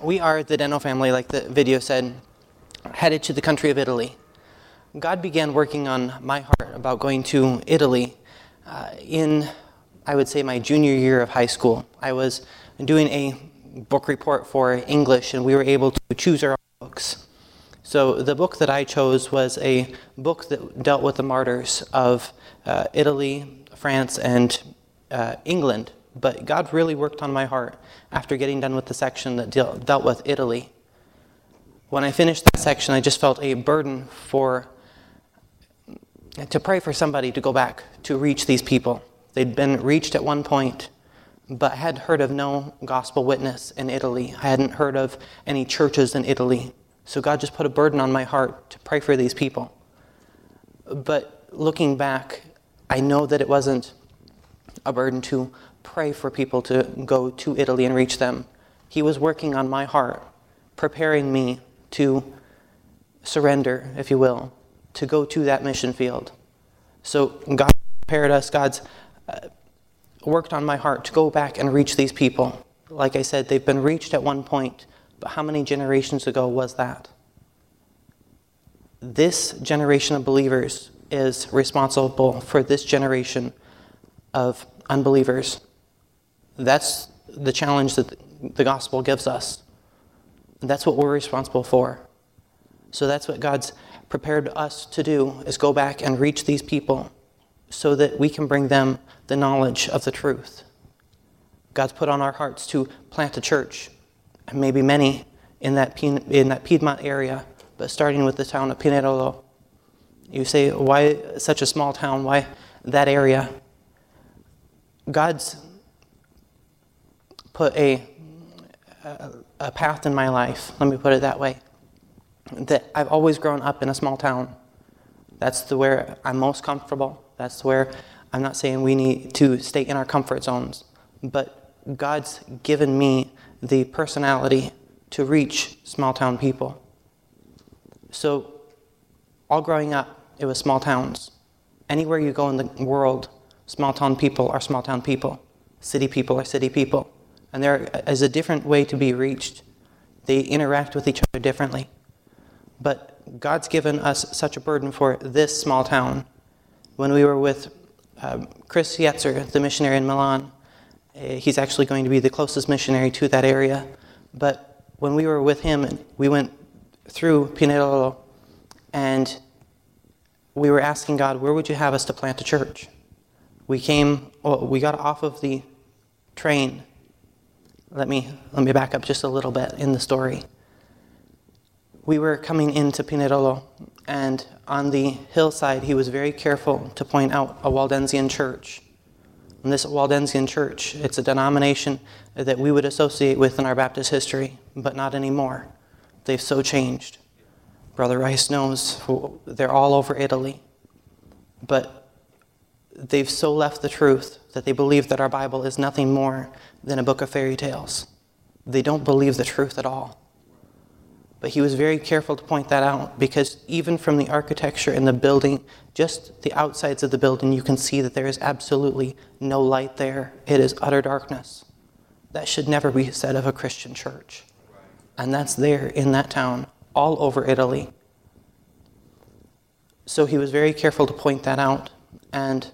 we are the Deno family, like the video said, headed to the country of Italy. God began working on my heart about going to Italy uh, in, I would say, my junior year of high school. I was doing a book report for English, and we were able to choose our books. So the book that I chose was a book that dealt with the martyrs of uh, Italy, France, and uh, England. But God really worked on my heart after getting done with the section that deal, dealt with Italy. When I finished that section, I just felt a burden for to pray for somebody to go back to reach these people. They'd been reached at one point, but had heard of no gospel witness in Italy. I hadn't heard of any churches in Italy. So God just put a burden on my heart to pray for these people. But looking back, I know that it wasn't a burden to pray for people to go to Italy and reach them. He was working on my heart, preparing me to surrender, if you will, to go to that mission field. So God prepared us, God's uh, worked on my heart to go back and reach these people. Like I said, they've been reached at one point, but how many generations ago was that? This generation of believers is responsible for this generation of unbelievers. That's the challenge that the gospel gives us. That's what we're responsible for. So that's what God's prepared us to do is go back and reach these people so that we can bring them the knowledge of the truth. God's put on our hearts to plant a church, and maybe many in that, in that Piedmont area, but starting with the town of Pinerolo. You say, why such a small town? Why that area? God's put a, a, a path in my life, let me put it that way, that I've always grown up in a small town. That's the where I'm most comfortable. That's where I'm not saying we need to stay in our comfort zones, but God's given me the personality to reach small town people. So, all growing up, it was small towns. Anywhere you go in the world, small town people are small town people, city people are city people. And there is a different way to be reached. They interact with each other differently. But God's given us such a burden for this small town. When we were with um, Chris Yetzer, the missionary in Milan, uh, he's actually going to be the closest missionary to that area. But when we were with him, we went through Pinerolo and we were asking God, where would you have us to plant a church? We came, well, we got off of the train. Let me, let me back up just a little bit in the story we were coming into Pinerolo, and on the hillside, he was very careful to point out a Waldensian church. And this Waldensian church, it's a denomination that we would associate with in our Baptist history, but not anymore. They've so changed. Brother Rice knows they're all over Italy. But they've so left the truth that they believe that our Bible is nothing more than a book of fairy tales. They don't believe the truth at all. But he was very careful to point that out because even from the architecture in the building, just the outsides of the building, you can see that there is absolutely no light there. It is utter darkness. That should never be said of a Christian church. And that's there in that town, all over Italy. So he was very careful to point that out. And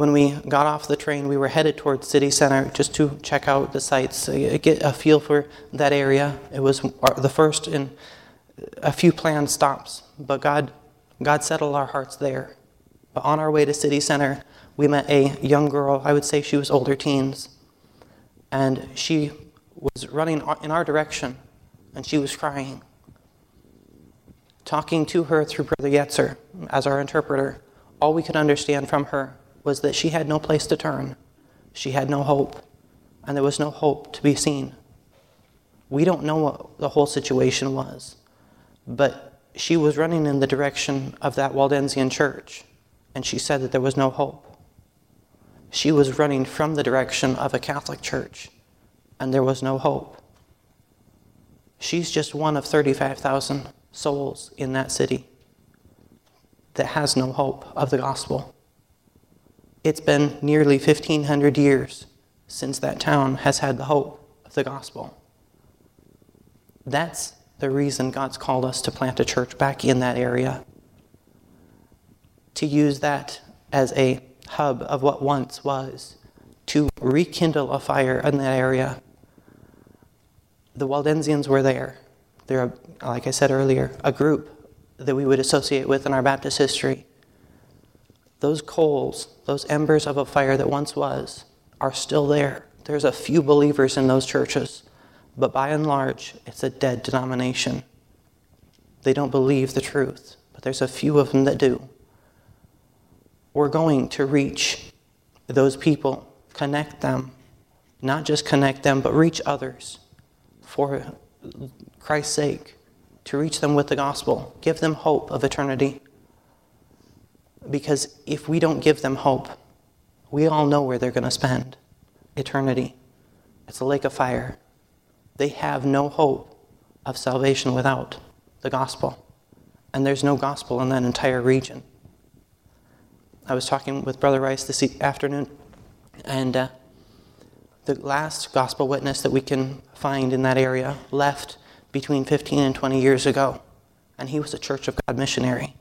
when we got off the train, we were headed towards city center just to check out the sights, uh, get a feel for that area. It was the first in a few planned stops, but God, God settled our hearts there. But on our way to city center, we met a young girl. I would say she was older teens, and she was running in our direction, and she was crying. Talking to her through Brother Yetzer as our interpreter, all we could understand from her was that she had no place to turn. She had no hope, and there was no hope to be seen. We don't know what the whole situation was, but she was running in the direction of that Waldensian church, and she said that there was no hope. She was running from the direction of a Catholic church, and there was no hope. She's just one of 35,000 souls in that city that has no hope of the gospel. It's been nearly 1,500 years since that town has had the hope of the gospel. That's the reason God's called us to plant a church back in that area. To use that as a hub of what once was, to rekindle a fire in that area. The Waldensians were there. They're, like I said earlier, a group that we would associate with in our Baptist history. Those coals, those embers of a fire that once was, are still there. There's a few believers in those churches, but by and large, it's a dead denomination. They don't believe the truth, but there's a few of them that do. We're going to reach those people, connect them, not just connect them, but reach others for Christ's sake, to reach them with the gospel, give them hope of eternity. Because if we don't give them hope, we all know where they're going to spend eternity. It's a lake of fire. They have no hope of salvation without the gospel. And there's no gospel in that entire region. I was talking with Brother Rice this afternoon, and uh, the last gospel witness that we can find in that area left between 15 and 20 years ago, and he was a Church of God missionary.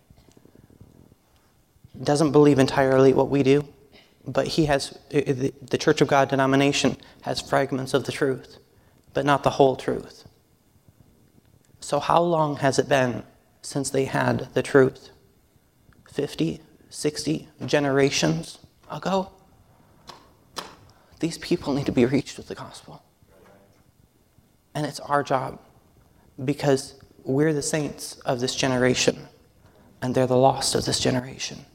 Doesn't believe entirely what we do, but he has the Church of God denomination has fragments of the truth, but not the whole truth. So, how long has it been since they had the truth? 50, 60 generations ago. These people need to be reached with the gospel. And it's our job because we're the saints of this generation and they're the lost of this generation.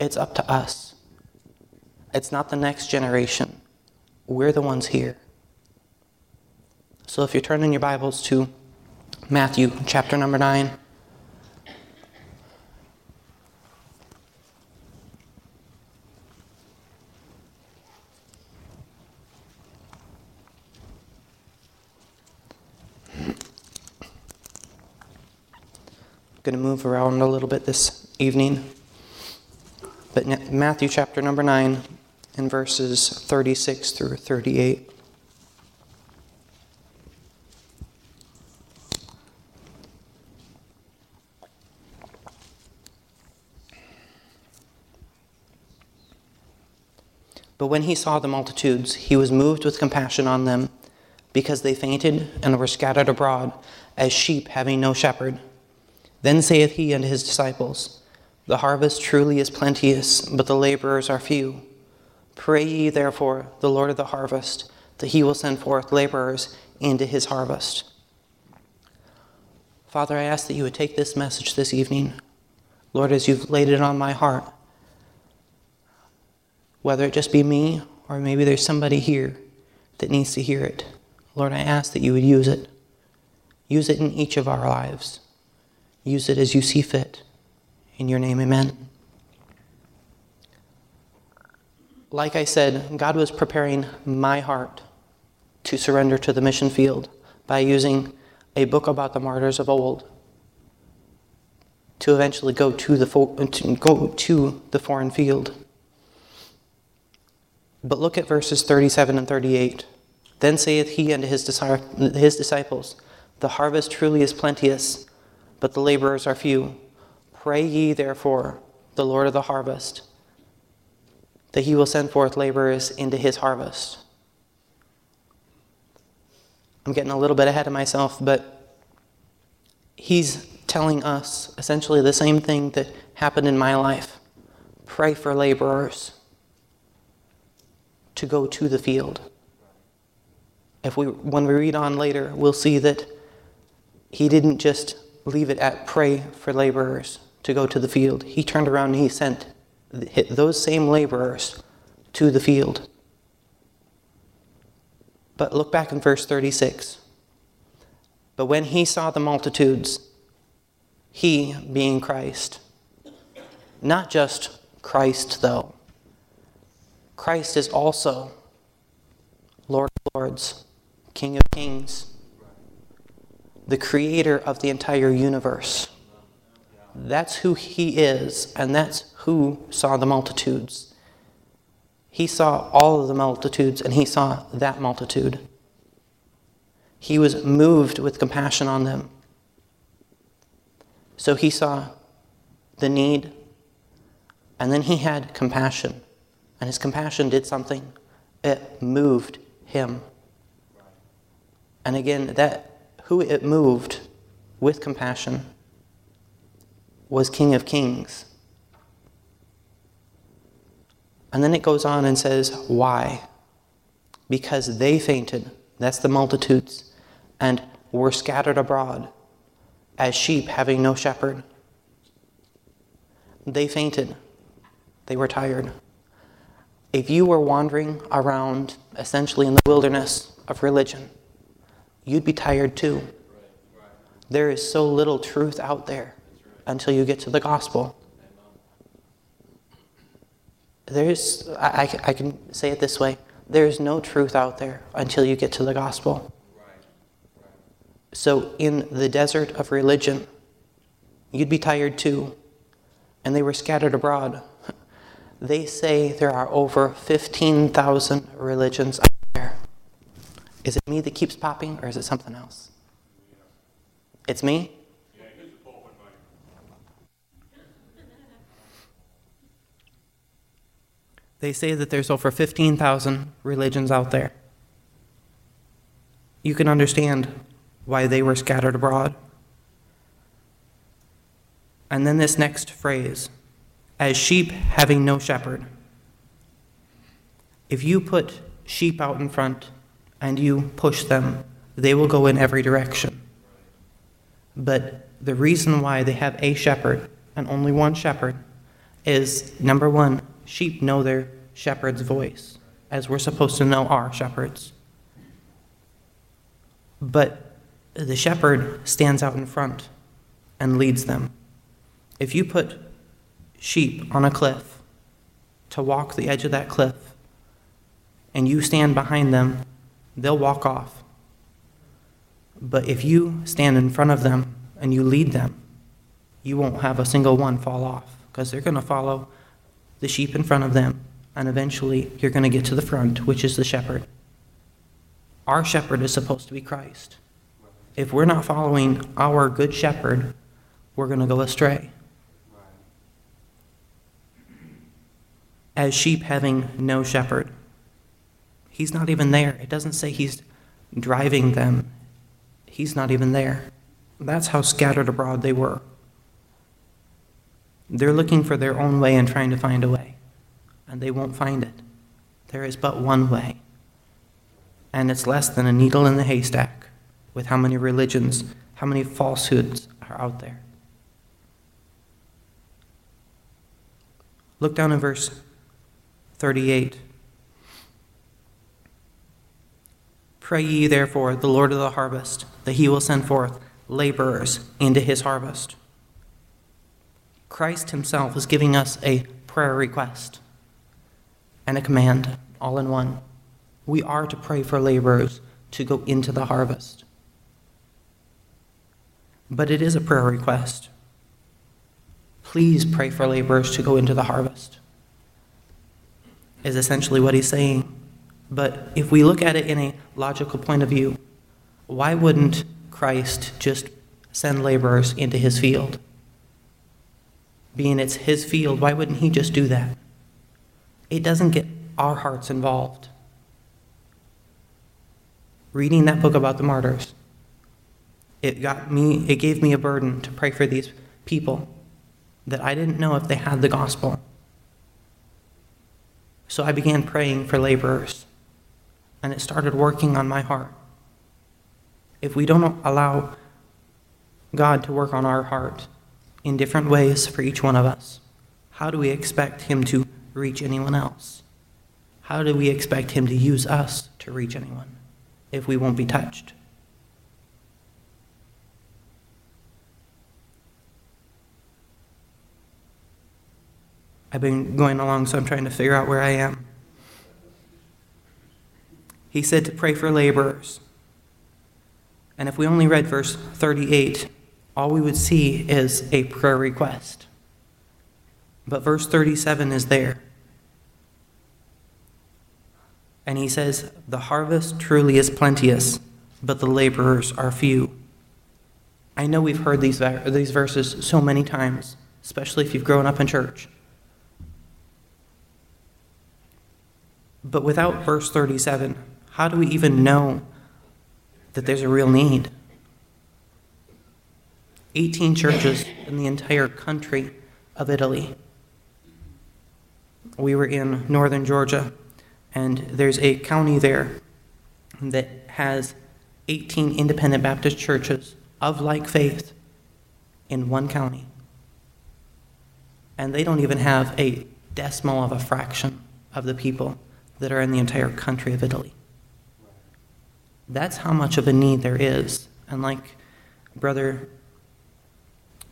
It's up to us. It's not the next generation. We're the ones here. So if you're turning your Bibles to Matthew chapter number 9. going to move around a little bit this evening. But Matthew chapter number 9 and verses 36 through 38. But when he saw the multitudes, he was moved with compassion on them, because they fainted and were scattered abroad, as sheep having no shepherd. Then saith he unto his disciples, The harvest truly is plenteous, but the laborers are few. Pray ye therefore the Lord of the harvest, that he will send forth laborers into his harvest. Father, I ask that you would take this message this evening, Lord, as you've laid it on my heart. Whether it just be me, or maybe there's somebody here that needs to hear it, Lord, I ask that you would use it. Use it in each of our lives. Use it as you see fit. In your name, amen. Like I said, God was preparing my heart to surrender to the mission field by using a book about the martyrs of old to eventually go to the, to go to the foreign field. But look at verses 37 and 38. Then saith he unto his, his disciples, The harvest truly is plenteous but the laborers are few. Pray ye, therefore, the Lord of the harvest, that he will send forth laborers into his harvest. I'm getting a little bit ahead of myself, but he's telling us essentially the same thing that happened in my life. Pray for laborers to go to the field. If we, when we read on later, we'll see that he didn't just leave it at pray for laborers to go to the field. He turned around and he sent those same laborers to the field. But look back in verse 36. But when he saw the multitudes, he being Christ, not just Christ, though, Christ is also Lord of Lords, King of Kings the creator of the entire universe. That's who he is, and that's who saw the multitudes. He saw all of the multitudes, and he saw that multitude. He was moved with compassion on them. So he saw the need, and then he had compassion. And his compassion did something, it moved him. And again, that who it moved with compassion was King of Kings. And then it goes on and says, Why? Because they fainted, that's the multitudes, and were scattered abroad as sheep having no shepherd. They fainted, they were tired. If you were wandering around essentially in the wilderness of religion, you'd be tired too. There is so little truth out there until you get to the gospel. There's, I, I can say it this way there is no truth out there until you get to the gospel. So, in the desert of religion, you'd be tired too. And they were scattered abroad. They say there are over 15,000 religions out there. Is it me that keeps popping, or is it something else? It's me? They say that there's over 15,000 religions out there. You can understand why they were scattered abroad. And then this next phrase as sheep having no shepherd. If you put sheep out in front and you push them, they will go in every direction. But the reason why they have a shepherd and only one shepherd is number one, sheep know their shepherd's voice, as we're supposed to know our shepherds. But the shepherd stands out in front and leads them. If you put sheep on a cliff to walk the edge of that cliff and you stand behind them, they'll walk off. But if you stand in front of them and you lead them, you won't have a single one fall off because they're going to follow the sheep in front of them, and eventually you're going to get to the front, which is the shepherd. Our shepherd is supposed to be Christ. If we're not following our good shepherd, we're going to go astray. As sheep having no shepherd. He's not even there. It doesn't say he's driving them, he's not even there. That's how scattered abroad they were. They're looking for their own way and trying to find a way, and they won't find it. There is but one way, and it's less than a needle in the haystack with how many religions, how many falsehoods are out there. Look down in verse 38. Pray ye therefore the Lord of the harvest that he will send forth laborers into his harvest. Christ himself is giving us a prayer request and a command all in one. We are to pray for laborers to go into the harvest. But it is a prayer request. Please pray for laborers to go into the harvest, is essentially what he's saying. But if we look at it in a logical point of view, why wouldn't Christ just send laborers into his field? Being it's his field, why wouldn't he just do that? It doesn't get our hearts involved. Reading that book about the martyrs, it got me it gave me a burden to pray for these people that I didn't know if they had the gospel. So I began praying for laborers, and it started working on my heart. If we don't allow God to work on our heart in different ways for each one of us, how do we expect Him to reach anyone else? How do we expect Him to use us to reach anyone if we won't be touched? I've been going along, so I'm trying to figure out where I am. He said to pray for laborers. And if we only read verse 38, all we would see is a prayer request. But verse 37 is there. And he says, The harvest truly is plenteous, but the laborers are few. I know we've heard these, these verses so many times, especially if you've grown up in church. But without verse 37, how do we even know that there's a real need? 18 churches in the entire country of Italy. We were in northern Georgia, and there's a county there that has 18 independent Baptist churches of like faith in one county. And they don't even have a decimal of a fraction of the people that are in the entire country of Italy. That's how much of a need there is. And like Brother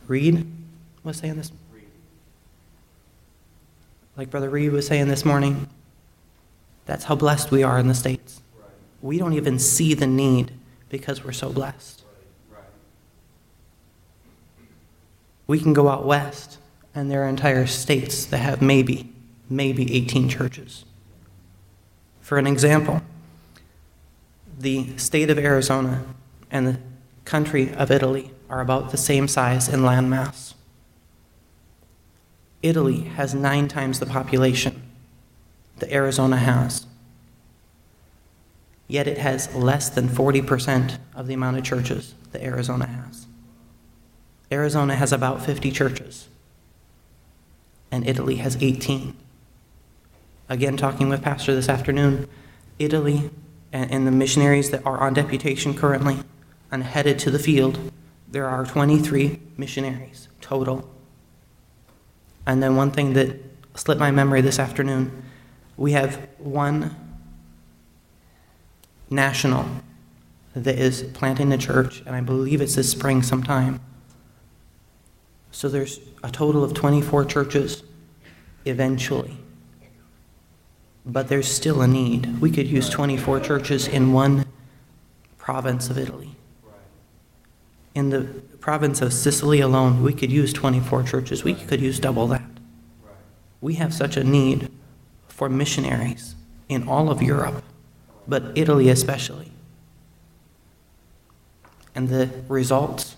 Reed was saying this, like Brother Reed was saying this morning, that's how blessed we are in the States. We don't even see the need because we're so blessed. We can go out west, and there are entire states that have maybe, maybe 18 churches. For an example, the state of Arizona and the country of Italy are about the same size in landmass. Italy has nine times the population that Arizona has. Yet it has less than 40% of the amount of churches that Arizona has. Arizona has about 50 churches, and Italy has 18. Again, talking with Pastor this afternoon, Italy and, and the missionaries that are on deputation currently and headed to the field, there are 23 missionaries total. And then one thing that slipped my memory this afternoon we have one national that is planting a church, and I believe it's this spring sometime. So there's a total of 24 churches eventually. But there's still a need. We could use 24 churches in one province of Italy. In the province of Sicily alone, we could use 24 churches. We could use double that. We have such a need for missionaries in all of Europe, but Italy especially. And the results,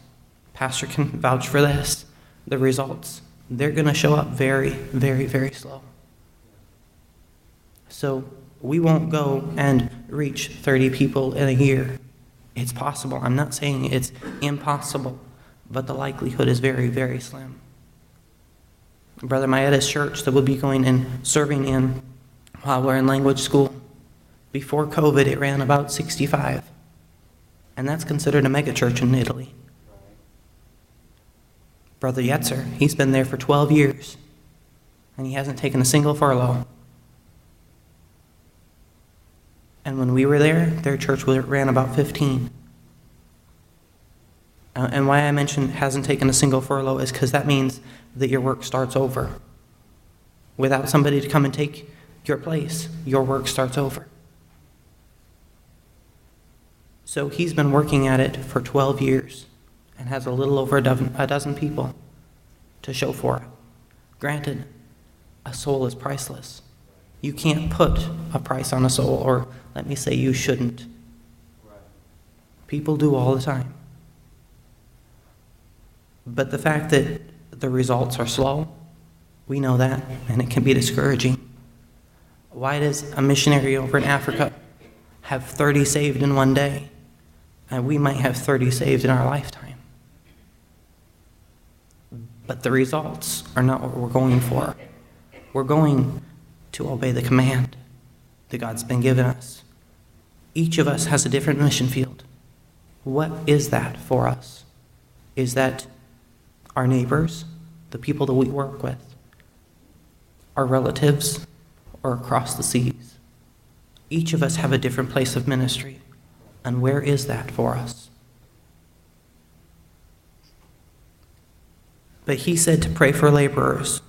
Pastor can vouch for this, the results, they're going to show up very, very, very slow. So we won't go and reach 30 people in a year. It's possible. I'm not saying it's impossible, but the likelihood is very, very slim. Brother Maeda's church that we'll be going and serving in while we're in language school. Before COVID, it ran about 65. And that's considered a megachurch in Italy. Brother Yetzer, he's been there for 12 years, and he hasn't taken a single furlough. And when we were there, their church ran about 15. Uh, and why I mentioned hasn't taken a single furlough is because that means that your work starts over. Without somebody to come and take your place, your work starts over. So he's been working at it for 12 years and has a little over a dozen, a dozen people to show for it. Granted, a soul is priceless. You can't put a price on a soul, or let me say, you shouldn't. People do all the time. But the fact that the results are slow, we know that, and it can be discouraging. Why does a missionary over in Africa have 30 saved in one day, and we might have 30 saved in our lifetime? But the results are not what we're going for. We're going to obey the command that God's been given us. Each of us has a different mission field. What is that for us? Is that our neighbors, the people that we work with, our relatives, or across the seas? Each of us have a different place of ministry. And where is that for us? But he said to pray for laborers.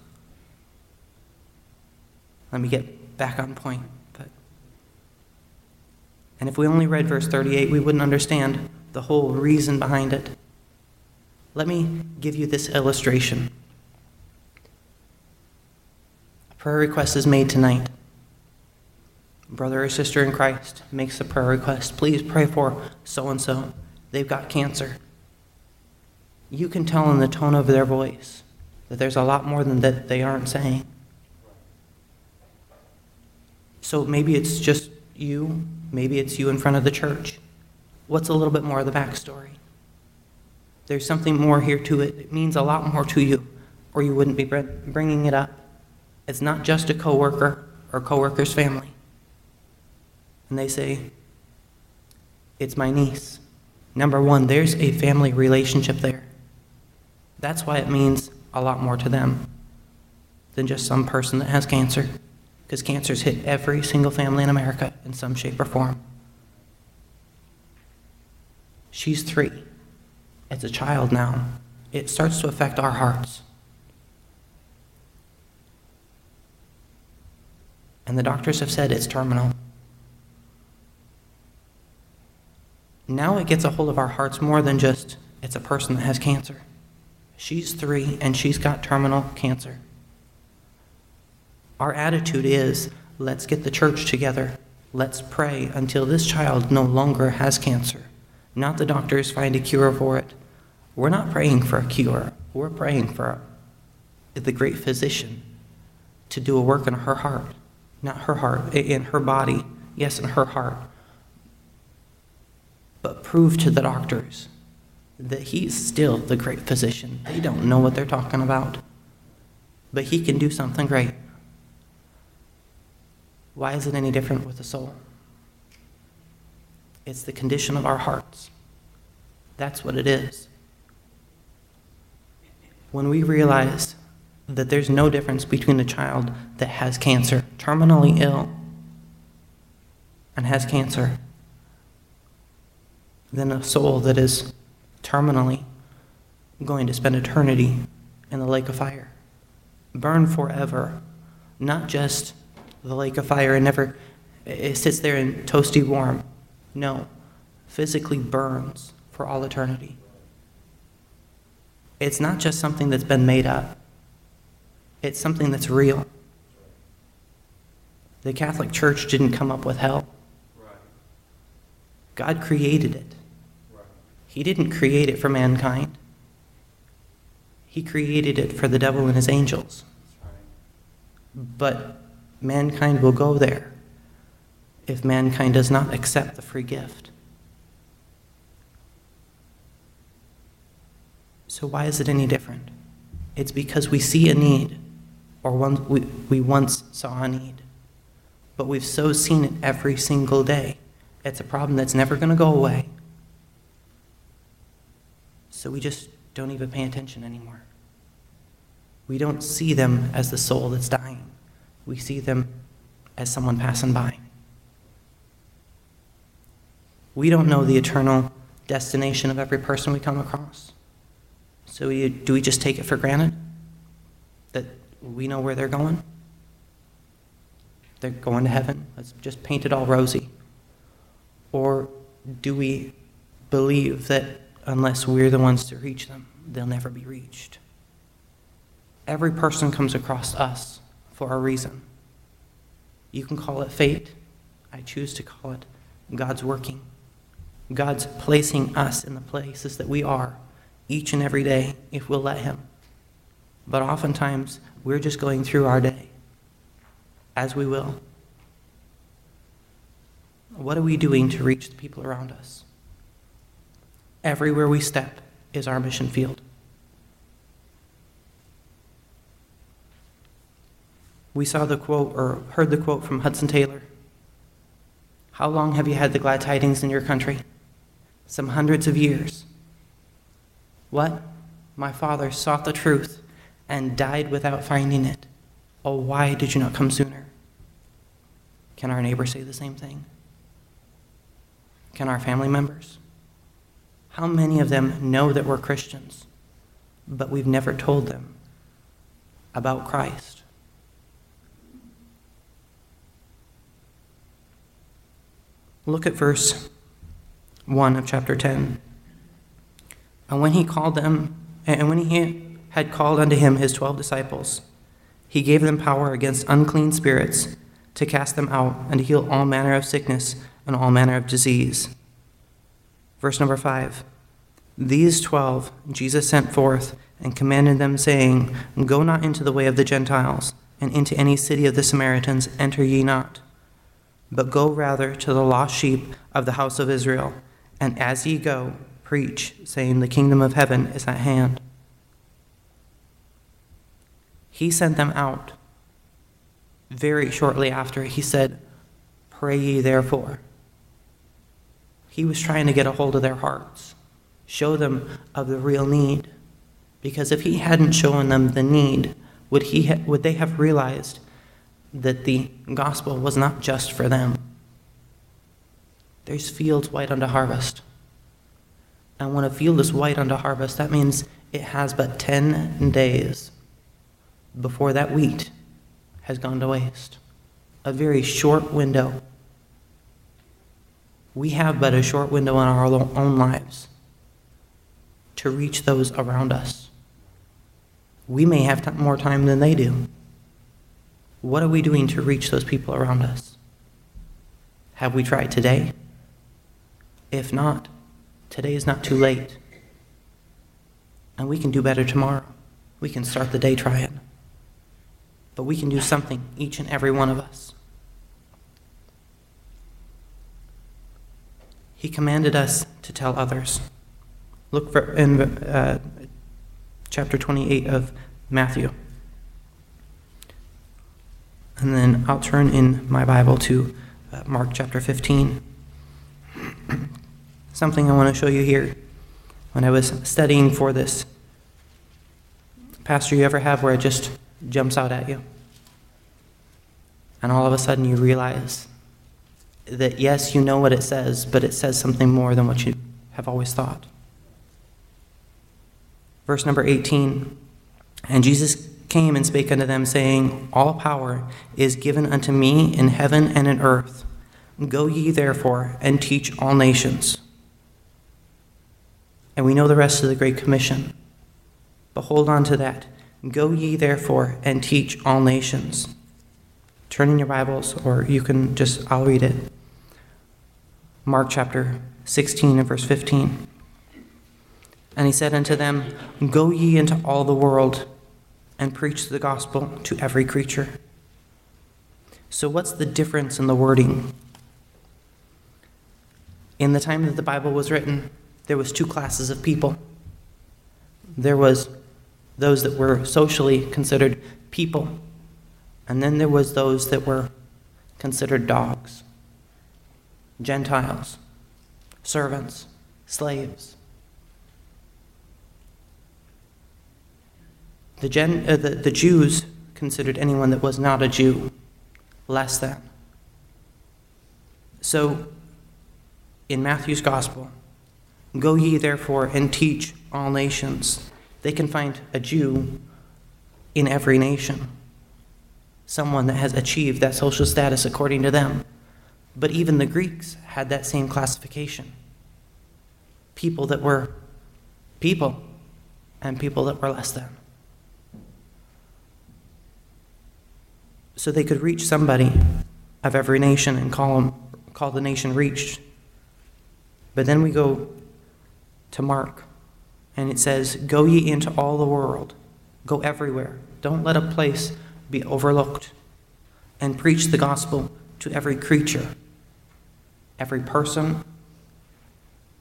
Let me get back on point. But, and if we only read verse 38, we wouldn't understand the whole reason behind it. Let me give you this illustration. A prayer request is made tonight. brother or sister in Christ makes a prayer request, please pray for so and so. They've got cancer. You can tell in the tone of their voice that there's a lot more than that they aren't saying. So maybe it's just you, maybe it's you in front of the church. What's a little bit more of the backstory? There's something more here to it. It means a lot more to you, or you wouldn't be bringing it up. It's not just a coworker or coworker's family. And they say, It's my niece. Number one, there's a family relationship there. That's why it means a lot more to them than just some person that has cancer, because cancer's hit every single family in America in some shape or form. She's three. As a child now. It starts to affect our hearts. And the doctors have said it's terminal. Now it gets a hold of our hearts more than just it's a person that has cancer. She's three and she's got terminal cancer. Our attitude is let's get the church together. Let's pray until this child no longer has cancer. Not the doctors find a cure for it. We're not praying for a cure. We're praying for the great physician to do a work in her heart. Not her heart, in her body. Yes, in her heart. But prove to the doctors that he's still the great physician. They don't know what they're talking about, but he can do something great. Why is it any different with the soul? It's the condition of our hearts. That's what it is. When we realize that there's no difference between a child that has cancer, terminally ill, and has cancer, than a soul that is terminally going to spend eternity in the lake of fire. Burn forever, not just the lake of fire and never it sits there in toasty warm. No, physically burns for all eternity. It's not just something that's been made up, it's something that's real. The Catholic Church didn't come up with hell, God created it. He didn't create it for mankind. He created it for the devil and his angels. But mankind will go there if mankind does not accept the free gift. So, why is it any different? It's because we see a need, or one, we, we once saw a need, but we've so seen it every single day. It's a problem that's never going to go away. So we just don't even pay attention anymore. We don't see them as the soul that's dying, we see them as someone passing by. We don't know the eternal destination of every person we come across. So we, do we just take it for granted that we know where they're going? They're going to heaven. Let's just paint it all rosy. Or do we believe that unless we're the ones to reach them, they'll never be reached. Every person comes across us for a reason. You can call it fate. I choose to call it God's working. God's placing us in the places that we are each and every day if we'll let Him. But oftentimes, we're just going through our day as we will. What are we doing to reach the people around us? Everywhere we step is our mission field. We saw the quote or heard the quote from Hudson Taylor. How long have you had the glad tidings in your country? Some hundreds of years. What? My father sought the truth and died without finding it. Oh, why did you not come sooner? Can our neighbor say the same thing? Can our family members? How many of them know that we're Christians, but we've never told them about Christ? Look at verse 1 of chapter 10. And when he called them, and when he had called unto him his twelve disciples, he gave them power against unclean spirits to cast them out and to heal all manner of sickness and all manner of disease. Verse number five These twelve Jesus sent forth and commanded them, saying, Go not into the way of the Gentiles, and into any city of the Samaritans enter ye not, but go rather to the lost sheep of the house of Israel. And as ye go, preach, saying, The kingdom of heaven is at hand. He sent them out. Very shortly after, he said, Pray ye therefore. He was trying to get a hold of their hearts, show them of the real need. Because if he hadn't shown them the need, would, he ha- would they have realized that the gospel was not just for them? There's fields white unto harvest. And when a field is white unto harvest, that means it has but 10 days before that wheat has gone to waste. A very short window. We have but a short window in our own lives to reach those around us. We may have more time than they do. What are we doing to reach those people around us? Have we tried today? If not, today is not too late. And we can do better tomorrow. We can start the day trying. But we can do something, each and every one of us. He commanded us to tell others. Look for in uh, chapter 28 of Matthew. And then I'll turn in my Bible to uh, Mark chapter 15. Something I want to show you here. When I was studying for this, Pastor, you ever have where it just jumps out at you? And all of a sudden you realize that yes, you know what it says, but it says something more than what you have always thought. Verse number 18 And Jesus came and spake unto them, saying, All power is given unto me in heaven and in earth. Go ye therefore and teach all nations. And we know the rest of the Great Commission. But hold on to that. Go ye therefore and teach all nations. Turn in your Bibles, or you can just, I'll read it. Mark chapter 16 and verse 15. And he said unto them, Go ye into all the world and preach the gospel to every creature. So, what's the difference in the wording? In the time that the Bible was written, there was two classes of people. There was those that were socially considered people, and then there was those that were considered dogs, Gentiles, servants, slaves. The, Gen, uh, the, the Jews considered anyone that was not a Jew less than. So, in Matthew's Gospel, go ye therefore and teach all nations. They can find a Jew in every nation, someone that has achieved that social status according to them. But even the Greeks had that same classification people that were people and people that were less than. So they could reach somebody of every nation and call them, call the nation reached. But then we go to Mark, and it says, "Go ye into all the world, go everywhere. Don't let a place be overlooked, and preach the gospel to every creature, every person,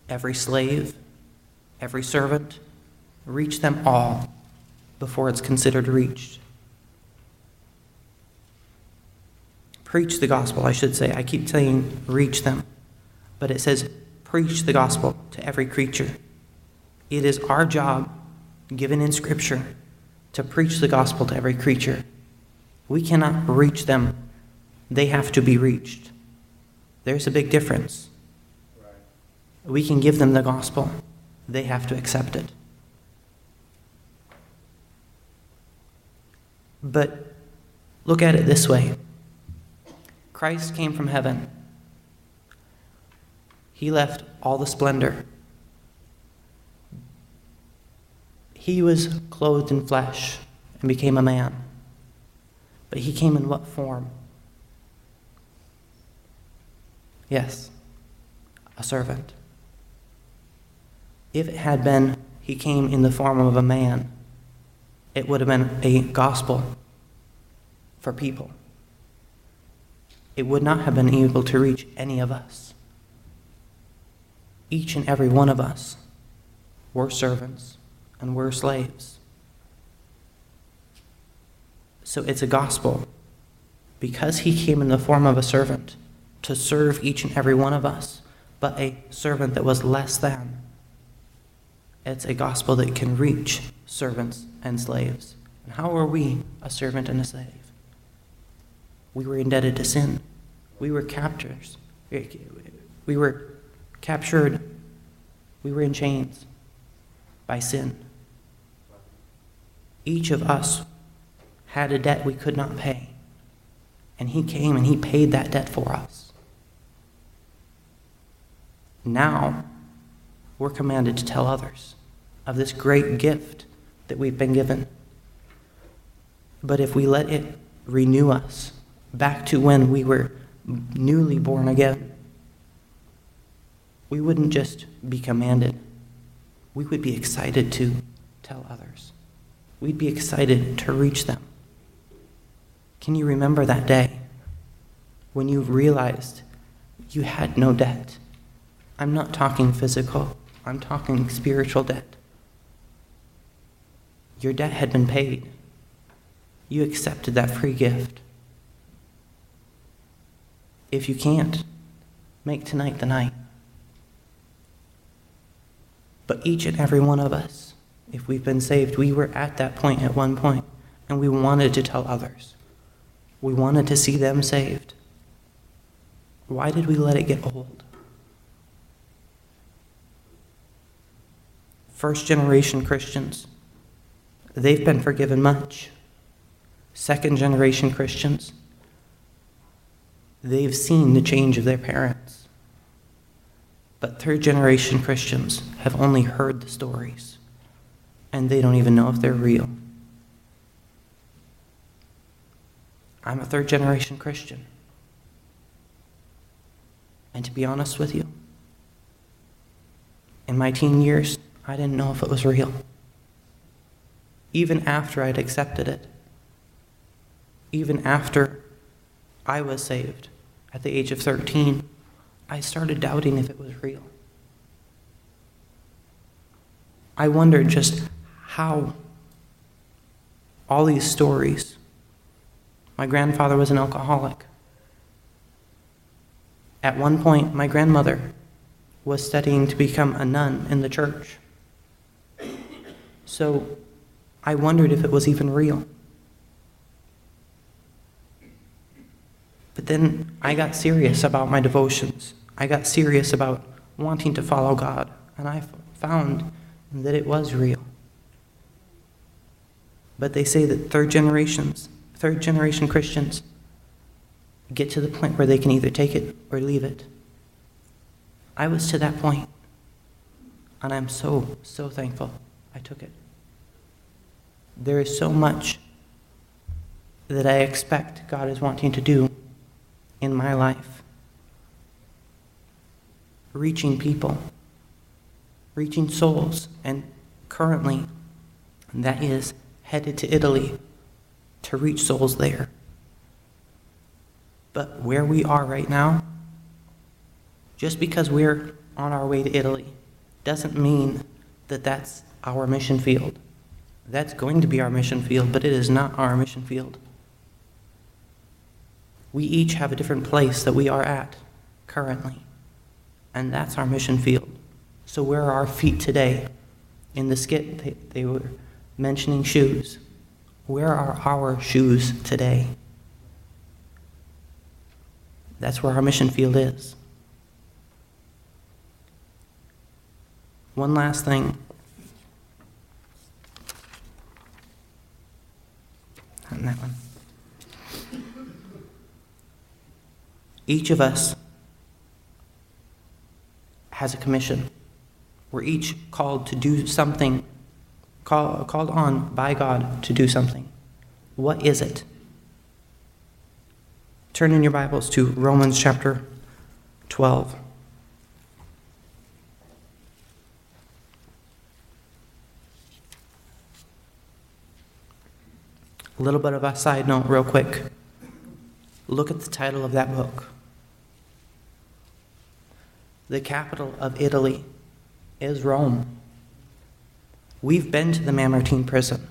every slave, every servant. Reach them all before it's considered reached." Preach the gospel, I should say. I keep saying reach them, but it says preach the gospel to every creature. It is our job, given in Scripture, to preach the gospel to every creature. We cannot reach them, they have to be reached. There's a big difference. We can give them the gospel, they have to accept it. But look at it this way Christ came from heaven. He left all the splendor. He was clothed in flesh and became a man. But he came in what form? Yes, a servant. If it had been he came in the form of a man, it would have been a gospel for people. It would not have been able to reach any of us. Each and every one of us were servants and were slaves. So it's a gospel because he came in the form of a servant to serve each and every one of us, but a servant that was less than. It's a gospel that can reach servants and slaves. And how are we a servant and a slave? We were indebted to sin. We were captors. We were captured. We were in chains by sin. Each of us had a debt we could not pay. And he came and he paid that debt for us. Now, we're commanded to tell others of this great gift that we've been given. But if we let it renew us back to when we were newly born again, we wouldn't just be commanded, we would be excited to tell others. We'd be excited to reach them. Can you remember that day when you realized you had no debt? I'm not talking physical, I'm talking spiritual debt. Your debt had been paid. You accepted that free gift. If you can't, make tonight the night. But each and every one of us, if we've been saved, we were at that point at one point, and we wanted to tell others. We wanted to see them saved. Why did we let it get old? First generation Christians, they've been forgiven much. Second generation Christians, they've seen the change of their parents. But third generation Christians have only heard the stories, and they don't even know if they're real. I'm a third generation Christian. And to be honest with you, in my teen years, I didn't know if it was real. Even after I'd accepted it, even after I was saved at the age of 13, I started doubting if it was real. I wondered just how all these stories my grandfather was an alcoholic. At one point, my grandmother was studying to become a nun in the church. So I wondered if it was even real. But then I got serious about my devotions. I got serious about wanting to follow God, and I found that it was real. But they say that third generations third generation Christians get to the point where they can either take it or leave it. I was to that point, and I'm so, so thankful I took it. There is so much that I expect God is wanting to do in my life. Reaching people, reaching souls, and currently that is headed to Italy to reach souls there. But where we are right now, just because we're on our way to Italy, doesn't mean that that's our mission field. That's going to be our mission field, but it is not our mission field. We each have a different place that we are at currently, and that's our mission field. So, where are our feet today? In the skit, they, they were mentioning shoes. Where are our shoes today? That's where our mission field is. One last thing. Not that one. Each of us has a commission. We're each called to do something call, called on by God to do something. What is it? Turn in your Bibles to Romans chapter 12. A little bit of a side note, real quick. Look at the title of that book. The capital of Italy is Rome. We've been to the Mamertine prison.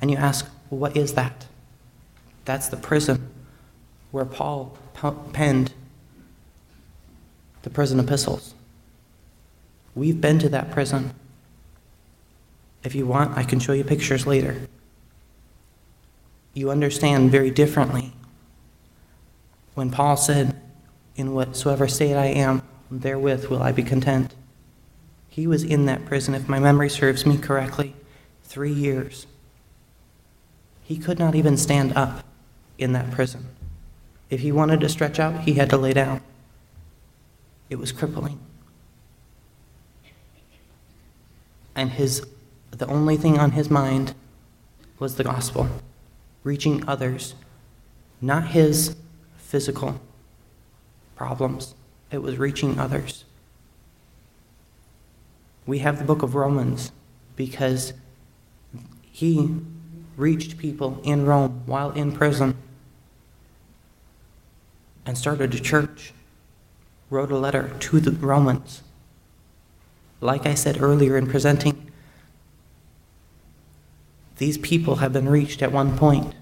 And you ask, well, what is that? That's the prison where Paul penned the prison epistles. We've been to that prison. If you want, I can show you pictures later. You understand very differently when Paul said, In whatsoever state I am, therewith will I be content. He was in that prison, if my memory serves me correctly, three years. He could not even stand up in that prison. If he wanted to stretch out, he had to lay down. It was crippling. And his, the only thing on his mind was the gospel, reaching others, not his physical problems, it was reaching others. We have the book of Romans because he reached people in Rome while in prison and started a church, wrote a letter to the Romans. Like I said earlier in presenting, these people have been reached at one point.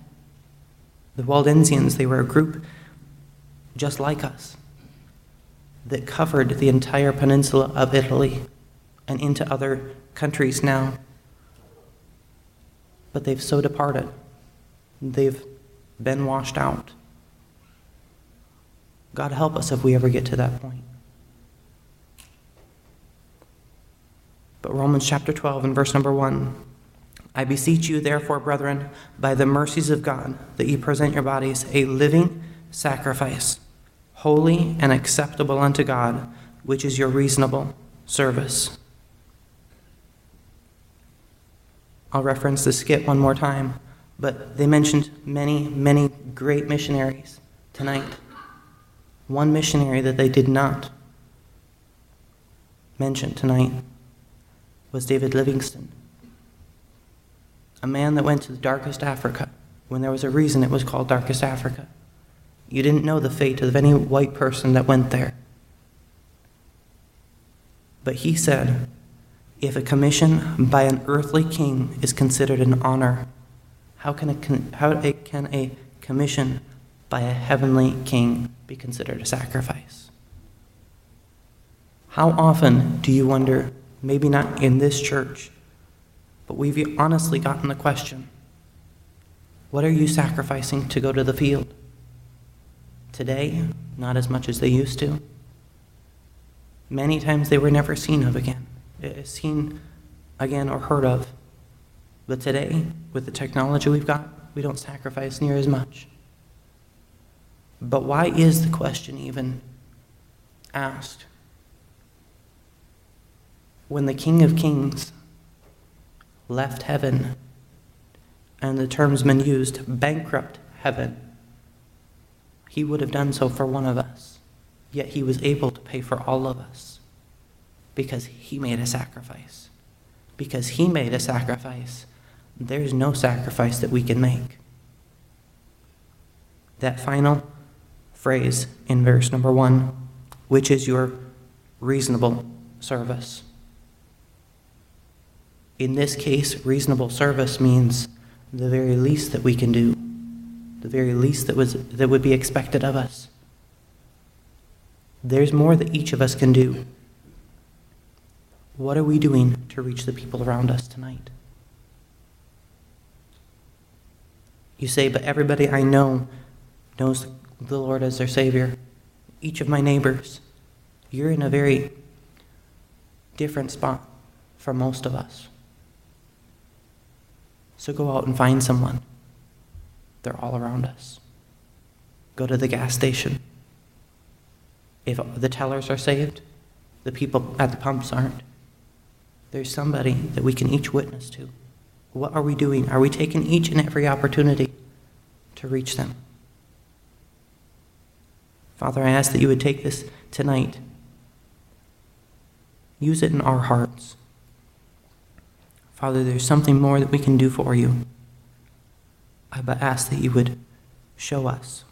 The Waldensians, they were a group just like us that covered the entire peninsula of Italy and into other countries now but they've so departed. They've been washed out. God help us if we ever get to that point. But Romans chapter 12 and verse number 1 I beseech you, therefore, brethren, by the mercies of God, that ye present your bodies a living sacrifice, holy and acceptable unto God, which is your reasonable service. I'll reference the skit one more time, but they mentioned many, many great missionaries tonight. One missionary that they did not mention tonight was David Livingstone, a man that went to the darkest Africa when there was a reason it was called darkest Africa. You didn't know the fate of any white person that went there. But he said, if a commission by an earthly king is considered an honor, how can a, how can a commission by a heavenly king be considered a sacrifice? How often do you wonder, maybe not in this church, but we've honestly gotten the question what are you sacrificing to go to the field? Today, not as much as they used to. Many times they were never seen of again eh, seen again or heard of. But today, with the technology we've got, we don't sacrifice near as much. But why is the question even asked? When the King of Kings left heaven, and the term's been used, bankrupt heaven, he would have done so for one of us, yet he was able to pay for all of us because he made a sacrifice. Because he made a sacrifice, there's no sacrifice that we can make. That final phrase in verse number one, which is your reasonable service. In this case, reasonable service means the very least that we can do, the very least that, was, that would be expected of us. There's more that each of us can do. What are we doing to reach the people around us tonight? You say, but everybody I know knows the Lord as their Savior. Each of my neighbors. You're in a very different spot from most of us. So go out and find someone. They're all around us. Go to the gas station. If the tellers are saved, the people at the pumps aren't. There's somebody that we can each witness to. What are we doing? Are we taking each and every opportunity to reach them? Father, I ask that you would take this tonight, use it in our hearts. Father, there's something more that we can do for you. I but ask that you would show us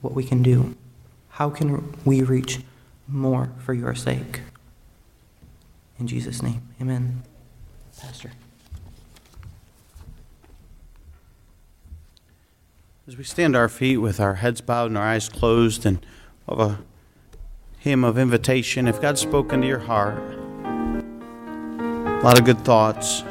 what we can do. How can we reach more for your sake? In Jesus' name, amen. Pastor. As we stand our feet with our heads bowed and our eyes closed and of a hymn of invitation, if God's spoken to your heart, a lot of good thoughts.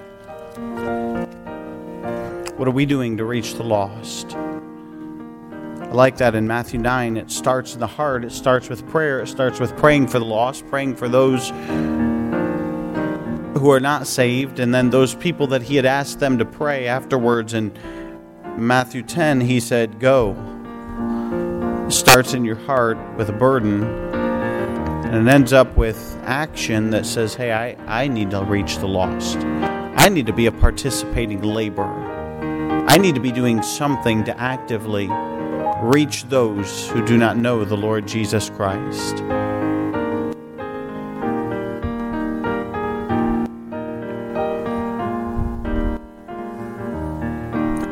What are we doing to reach the lost? I like that in Matthew 9. It starts in the heart, it starts with prayer, it starts with praying for the lost, praying for those who are not saved, and then those people that he had asked them to pray afterwards. And Matthew 10, he said, Go. It starts in your heart with a burden, and it ends up with action that says, Hey, I, I need to reach the lost. I need to be a participating laborer. I need to be doing something to actively reach those who do not know the Lord Jesus Christ.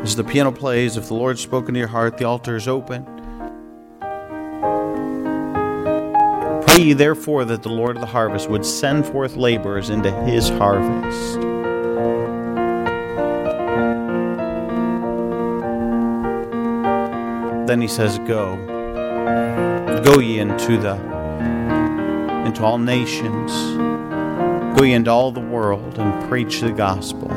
As the piano plays, if the Lord's spoken to your heart, the altar is open. Pray ye therefore that the Lord of the harvest would send forth laborers into his harvest. Then he says, Go. Go ye into the into all nations. Go ye into all the world and preach the gospel.